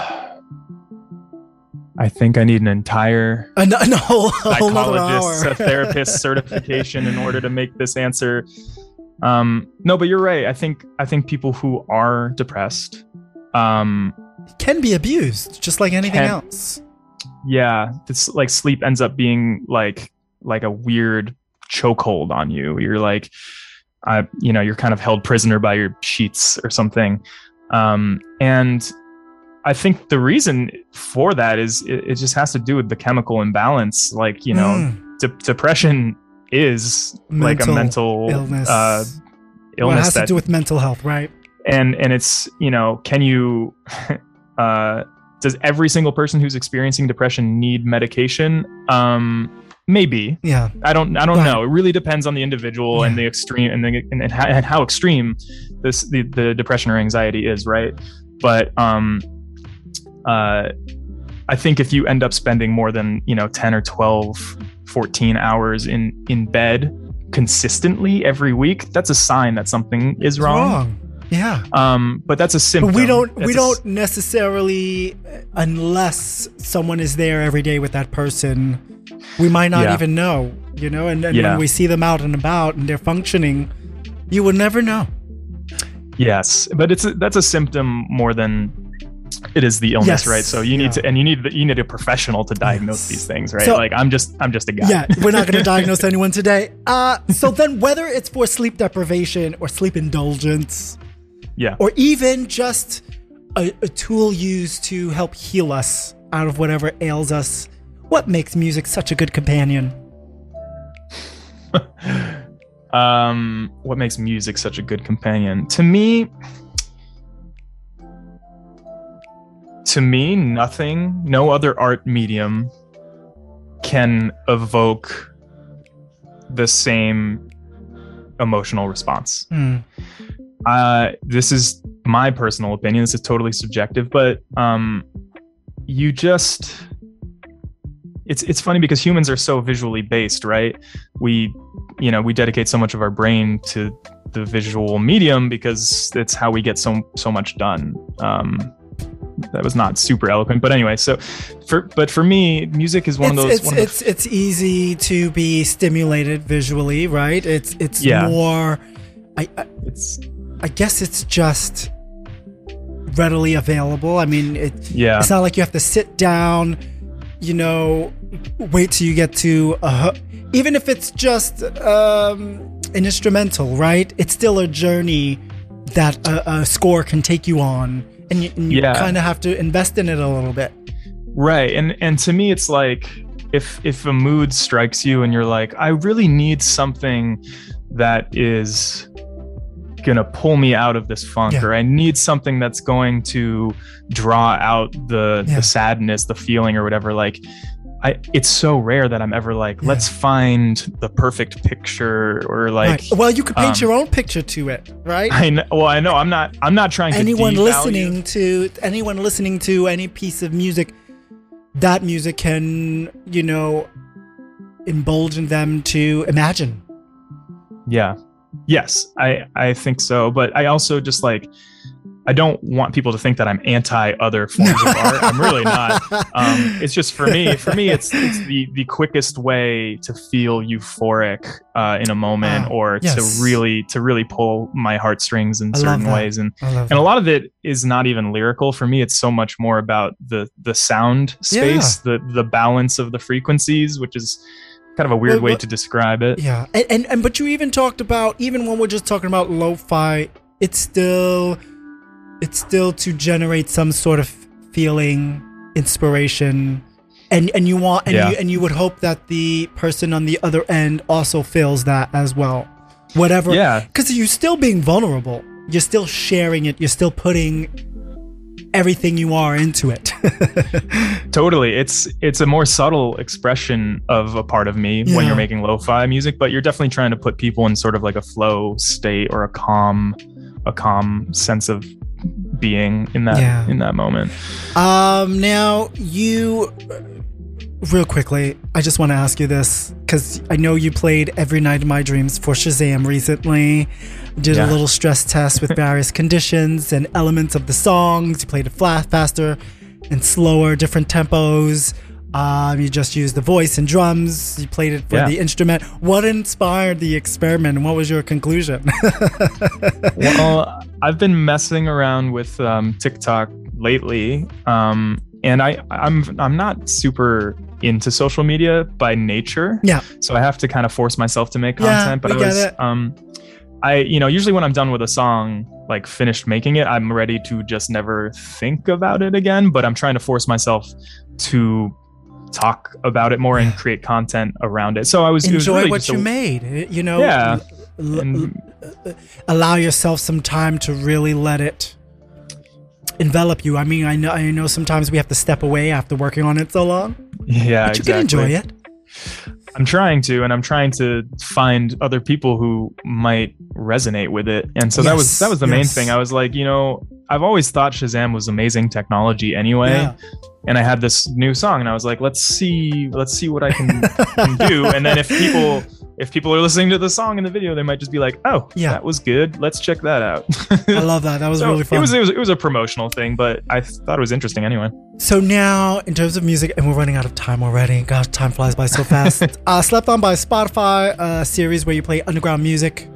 I think I need an entire A, n- a whole, psychologist, a therapist certification in order to make this answer. Um, no, but you're right. I think I think people who are depressed, um, can be abused, just like anything Can- else. yeah, this like sleep ends up being like like a weird chokehold on you. You're like, I, you know, you're kind of held prisoner by your sheets or something. Um, and I think the reason for that is it, it just has to do with the chemical imbalance. Like, you know, Mm, de- depression is like a Mental mental illness. uh, well, it has that to do with mental health, right? and and it's you know can you uh does every single person who's experiencing depression need medication um maybe Yeah. i don't i don't Right. know it really depends on the individual and the extreme and, the, and, and how extreme this the, the depression or anxiety is right but um uh i think if you end up spending more than you know 10 or 12 14 hours in in bed consistently every week that's a sign that something is wrong, Yeah. um but that's a symptom But we don't That's we don't necessarily unless someone is there every day with that person we might not Yeah. even know you know and, and Yeah. when we see them out and about and they're functioning you would never know yes but it's a, that's a symptom more than it is the illness Yes, right? So you need yeah. to and you need you need a professional to diagnose Yes. these things right? So- like i'm just i'm just a guy. Yeah we're not going to diagnose anyone today. Uh so then whether it's for sleep deprivation or sleep indulgence yeah. or even just a, a tool used to help heal us out of whatever ails us what makes music such a good companion? Um what makes music such a good companion? To me to me nothing no other art medium can evoke the same emotional response. Hmm. uh this is my personal opinion. This is totally subjective but um you just it's it's funny because humans are so visually based right? We you know we dedicate so much of our brain to the visual medium because it's how we get so so much done. Um that was not super eloquent but anyway so for but for me music is one it's, of those It's, one of the- it's it's easy to be stimulated visually, right? It's it's Yeah. more. I, I it's I guess it's just readily available. I mean, it, yeah it's not like you have to sit down, you know, wait till you get to a. hu- Even if it's just um, an instrumental, right? It's still a journey that a, a score can take you on, and you, you Yeah. kind of have to invest in it a little bit. Right. And and to me it's like if if a mood strikes you and you're like I really need something that is going to pull me out of this funk Yeah. or I need something that's going to draw out the Yeah. the sadness, the feeling or whatever like I it's so rare that I'm ever like Yeah. let's find the perfect picture or like right. Well, you could paint um, your own picture to it, right? I know well I know I'm not I'm not trying to anyone listening to anyone listening to any piece of music that music can you know embolden them to imagine Yeah. Yes, I I think so, but I also just like I don't want people to think that I'm anti other forms of art. I'm really not. Um, it's just for me. For me, it's it's the the quickest way to feel euphoric uh, in a moment, Ah, or yes. to really to really pull my heartstrings in I certain ways. And and a lot of it is not even lyrical for me. It's so much more about the the sound space, the the balance of the frequencies, which is kind of a weird Well, way well- to describe it. Yeah, and, and and but you even talked about even when we're just talking about lo-fi, it's still it's still to generate some sort of feeling, inspiration, and and you want and Yeah. you and you would hope that the person on the other end also feels that as well. Whatever, Yeah. because you're still being vulnerable. You're still sharing it. You're still putting everything you are into it. Totally. It's it's a more subtle expression of a part of me when you're making lo-fi music, but you're definitely trying to put people in sort of like a flow state or a calm a calm sense of being in that Yeah. in that moment. Um, now you, real quickly, I just want to ask you this because I know you played "Every Night in My Dreams" for Shazam recently. Did a little stress test with various conditions and elements of the songs. You played it flat, faster, and slower, different tempos. Um, you just used the voice and drums. You played it for Yeah. the instrument. What inspired the experiment, and what was your conclusion? well, I've been messing around with um, TikTok lately, um, and I I'm I'm not super into social media by nature. Yeah. So I have to kind of force myself to make content. Yeah, but I was it. um, I you know usually when I'm done with a song, like finished making it, I'm ready to just never think about it again. But I'm trying to force myself to talk about it more and create content around it. So I was it was Enjoy really what you a- made. Eh, you know, Yeah. l- l- uh, allow yourself some time to really let it envelop you. I mean, I know I know sometimes we have to step away after working on it so long, yeah, but you exactly. can enjoy it. I'm trying to, and I'm trying to find other people who might resonate with it. And so that was that was the main thing. I was like, you know, I've always thought Shazam was amazing technology anyway. Yeah. And I had this new song, and I was like, let's see, let's see what I can, can do. And then if people if people are listening to the song in the video, they might just be like, oh, Yeah. that was good. Let's check that out. I love that. That was So really fun. It was, it was it was a promotional thing, but I thought it was interesting anyway. So now, in terms of music, and we're running out of time already. God, time flies by so fast. uh, Slept On by Spotify, a series where you play underground music,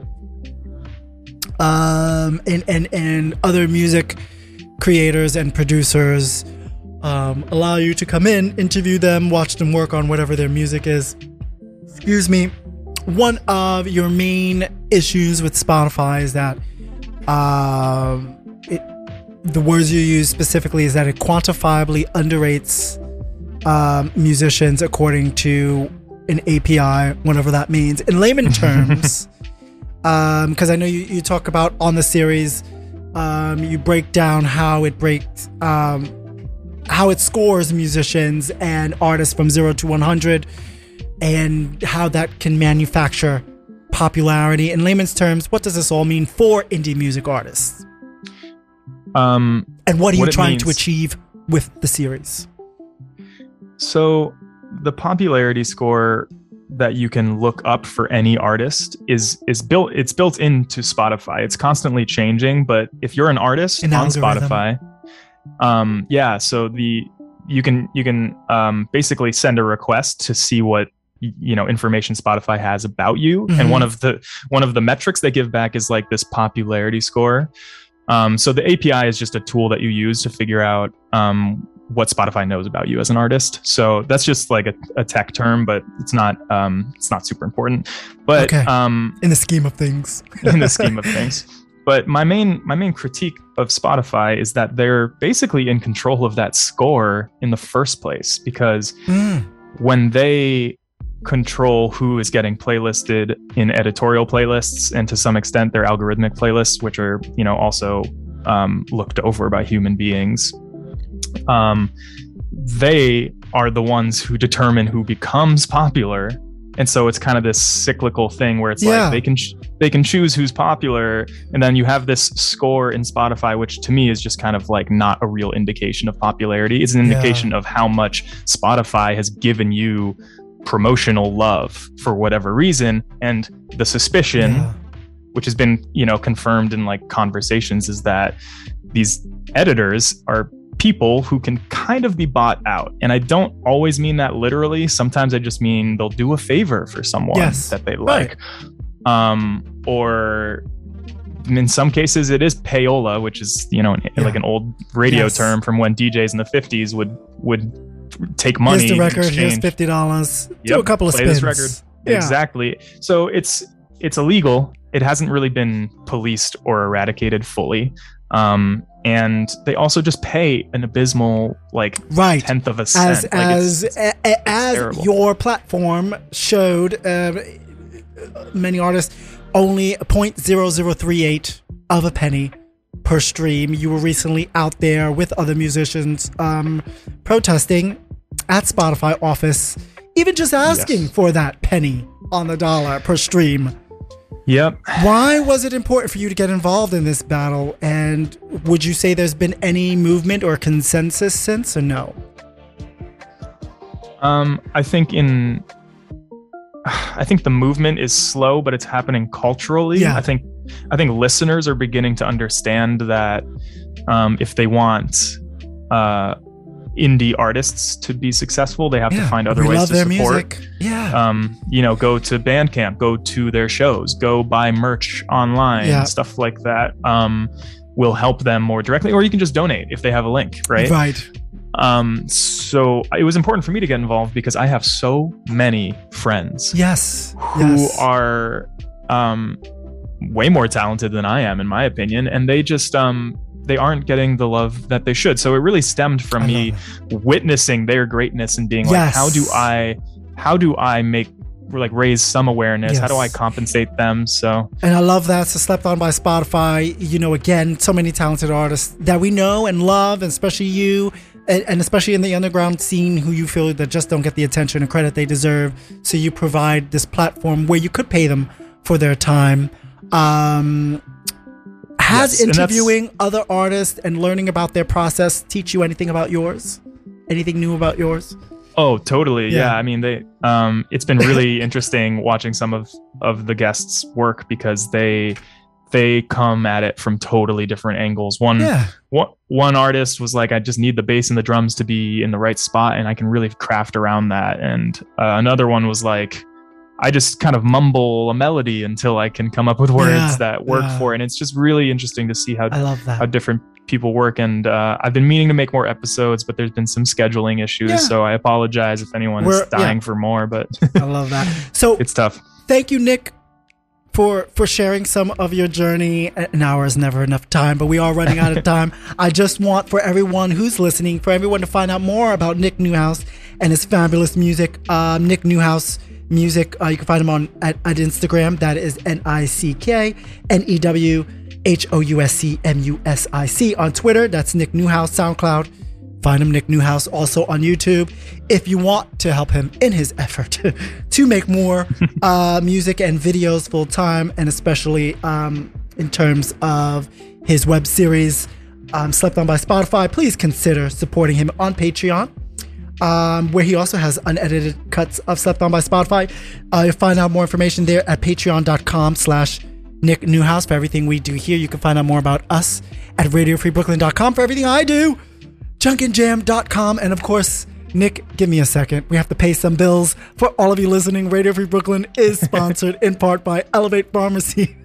um, and and and other music creators and producers um, allow you to come in, interview them, watch them work on whatever their music is. Excuse me. One of your main issues with Spotify is that um, it the words you use specifically is that it quantifiably underrates um, musicians according to an API, whatever that means. In layman terms, because I know you, you talk about on the series, um, you break down how it breaks, um, how it scores musicians and artists from zero to 100, and how that can manufacture popularity. In layman's terms, what does this all mean for indie music artists? Um, And what are you What it trying to achieve with the series? So the popularity score that you can look up for any artist is is built it's built into Spotify. It's constantly changing, but if you're an artist An on algorithm. Spotify, um yeah, so the you can you can um basically send a request to see what you know information Spotify has about you Mhm. and one of the one of the metrics they give back is like this popularity score. Um, so the API is just a tool that you use to figure out um, what Spotify knows about you as an artist. So that's just like a, a tech term, but it's not um, it's not super important. But Okay. um, In the scheme of things. in the scheme of things. But my main my main critique of Spotify is that they're basically in control of that score in the first place because Mm, when they control who is getting playlisted in editorial playlists and to some extent their algorithmic playlists which are you know also um, looked over by human beings um, they are the ones who determine who becomes popular and so it's kind of this cyclical thing where it's Yeah. like they can ch- they can choose who's popular and then you have this score in Spotify which to me is just kind of like not a real indication of popularity it's an Yeah. indication of how much Spotify has given you promotional love for whatever reason and the suspicion yeah. which has been you know confirmed in like conversations, is that these editors are people who can kind of be bought out. And I don't always mean that literally. Sometimes I just mean they'll do a favor for someone Yes, that they right. like. Um, or in some cases it is payola, which is, you know, an, Yeah. like an old radio Yes. term from when DJs in the 50s would would take money Here's the record. Here's fifty dollars. Do a couple of play spins. this record. Yeah. Exactly. So it's it's illegal. It hasn't really been policed or eradicated fully. Um, and they also just pay an abysmal like Right. tenth of a cent. as Like, as it's- a- a- as terrible. your platform showed uh, many artists only 0.0038 of a penny per stream you were recently out there with other musicians um, protesting at spotify office even just asking Yes. for that penny on the dollar per stream Yep. why was it important for you to get involved in this battle and would you say there's been any movement or consensus since or no Um, I think in I think the movement is slow, but it's happening culturally. Yeah. I think I think listeners are beginning to understand that um, if they want uh, indie artists to be successful, they have to find other ways to support. music. Yeah. Um, you know, go to Bandcamp, go to their shows, go buy merch online, Yeah. stuff like that. Um, will help them more directly, or you can just donate if they have a link, right? Right. Um, so it was important for me to get involved because I have so many friends Yes. who yes. are um, way more talented than I am, in my opinion, and they just um, they aren't getting the love that they should. So it really stemmed from me witnessing their greatness and being like, how do I, how do I make like raise some awareness? How do I compensate them? So And I love that. So slept on by Spotify. You know, again, so many talented artists that we know and love, and especially you, and, and especially in the underground scene, who you feel that just don't get the attention and credit they deserve. So you provide this platform where you could pay them for their time. Um, has Yes, interviewing other artists and learning about their process teach you anything about yours? Anything new about yours? Oh, totally. Yeah. Yeah. I mean, they. Um, it's been really interesting watching some of of the guests work because they they come at it from totally different angles. One Yeah. one one artist was like, I just need the bass and the drums to be in the right spot, and I can really craft around that. And uh, another one was like, I just kind of mumble a melody until I can come up with words Yeah, that work yeah. for it. And it's just really interesting to see how how different people work and uh, i've been meaning to make more episodes but there's been some scheduling issues Yeah. so i apologize if anyone We're- is dying for more but I love that. So it's tough thank you, Nick, for for sharing some of your journey. An hour is never enough time, but we are running out of time. I just want for everyone who's listening, for everyone to find out more about Nick Newhouse and his fabulous music. Um, Nick Newhouse music. Uh, you can find him on at, at Instagram. That is N I C K N E W H O U S C M U S I C. On Twitter, that's Nick Newhouse. SoundCloud. Find him, Nick Newhouse, also on YouTube. If you want to help him in his effort to make more uh, music and videos full time, and especially um, in terms of his web series, um, Slept On by Spotify, please consider supporting him on Patreon, um, where he also has unedited cuts of Slept On by Spotify. Uh, you'll find out more information there at patreon.com slash Nick Newhouse for everything we do here. You can find out more about us at radiofreebrooklyn.com for everything I do junkandjam.com and of course nick give me a second. We have to pay some bills for all of you listening. Radio free brooklyn is sponsored in part by elevate pharmacy.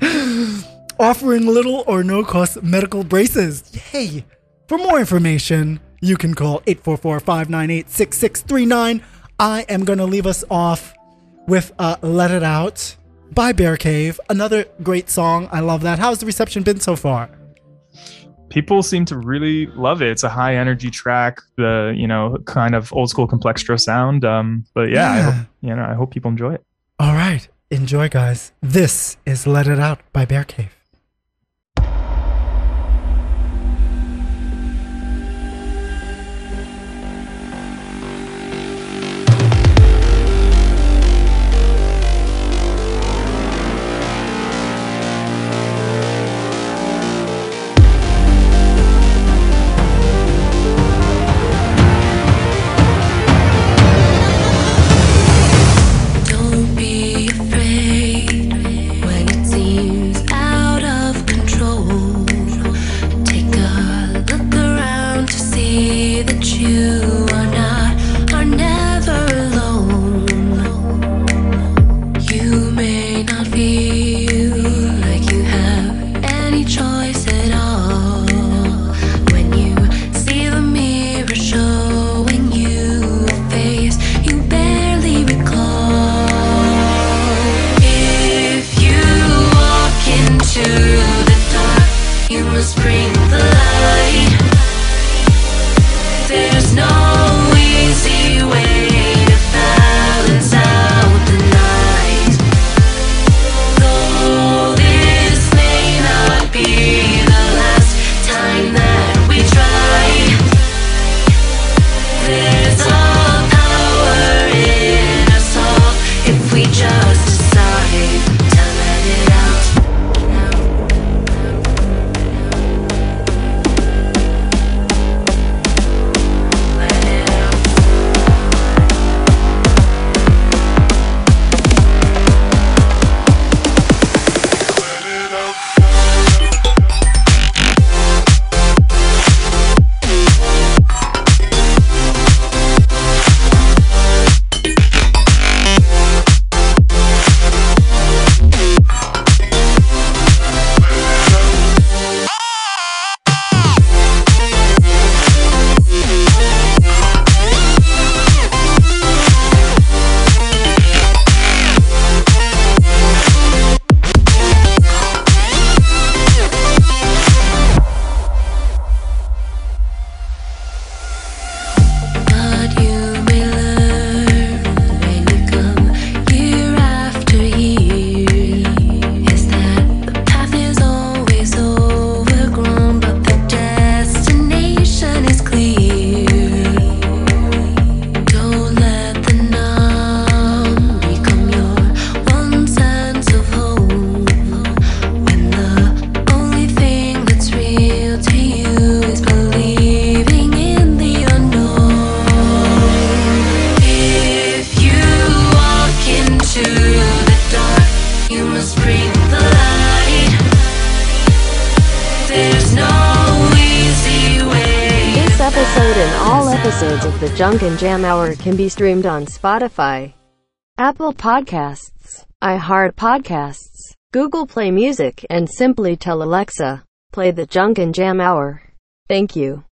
Offering little or no cost medical braces. Yay! For more information you can call 844-598-6639 i am going to leave us off with uh, let it out by Baircave another great song i love that how's the reception been so far people seem to really love it it's a high energy track the you know kind of old school complextro sound um but yeah, I Yeah. hope you know i hope people enjoy it All right. Enjoy, guys. This is Let It Out by Baircave. And Jam Hour can be streamed on Spotify, Apple Podcasts, iHeart Podcasts, Google Play Music, and simply tell Alexa, play the and Jam Hour. Thank you.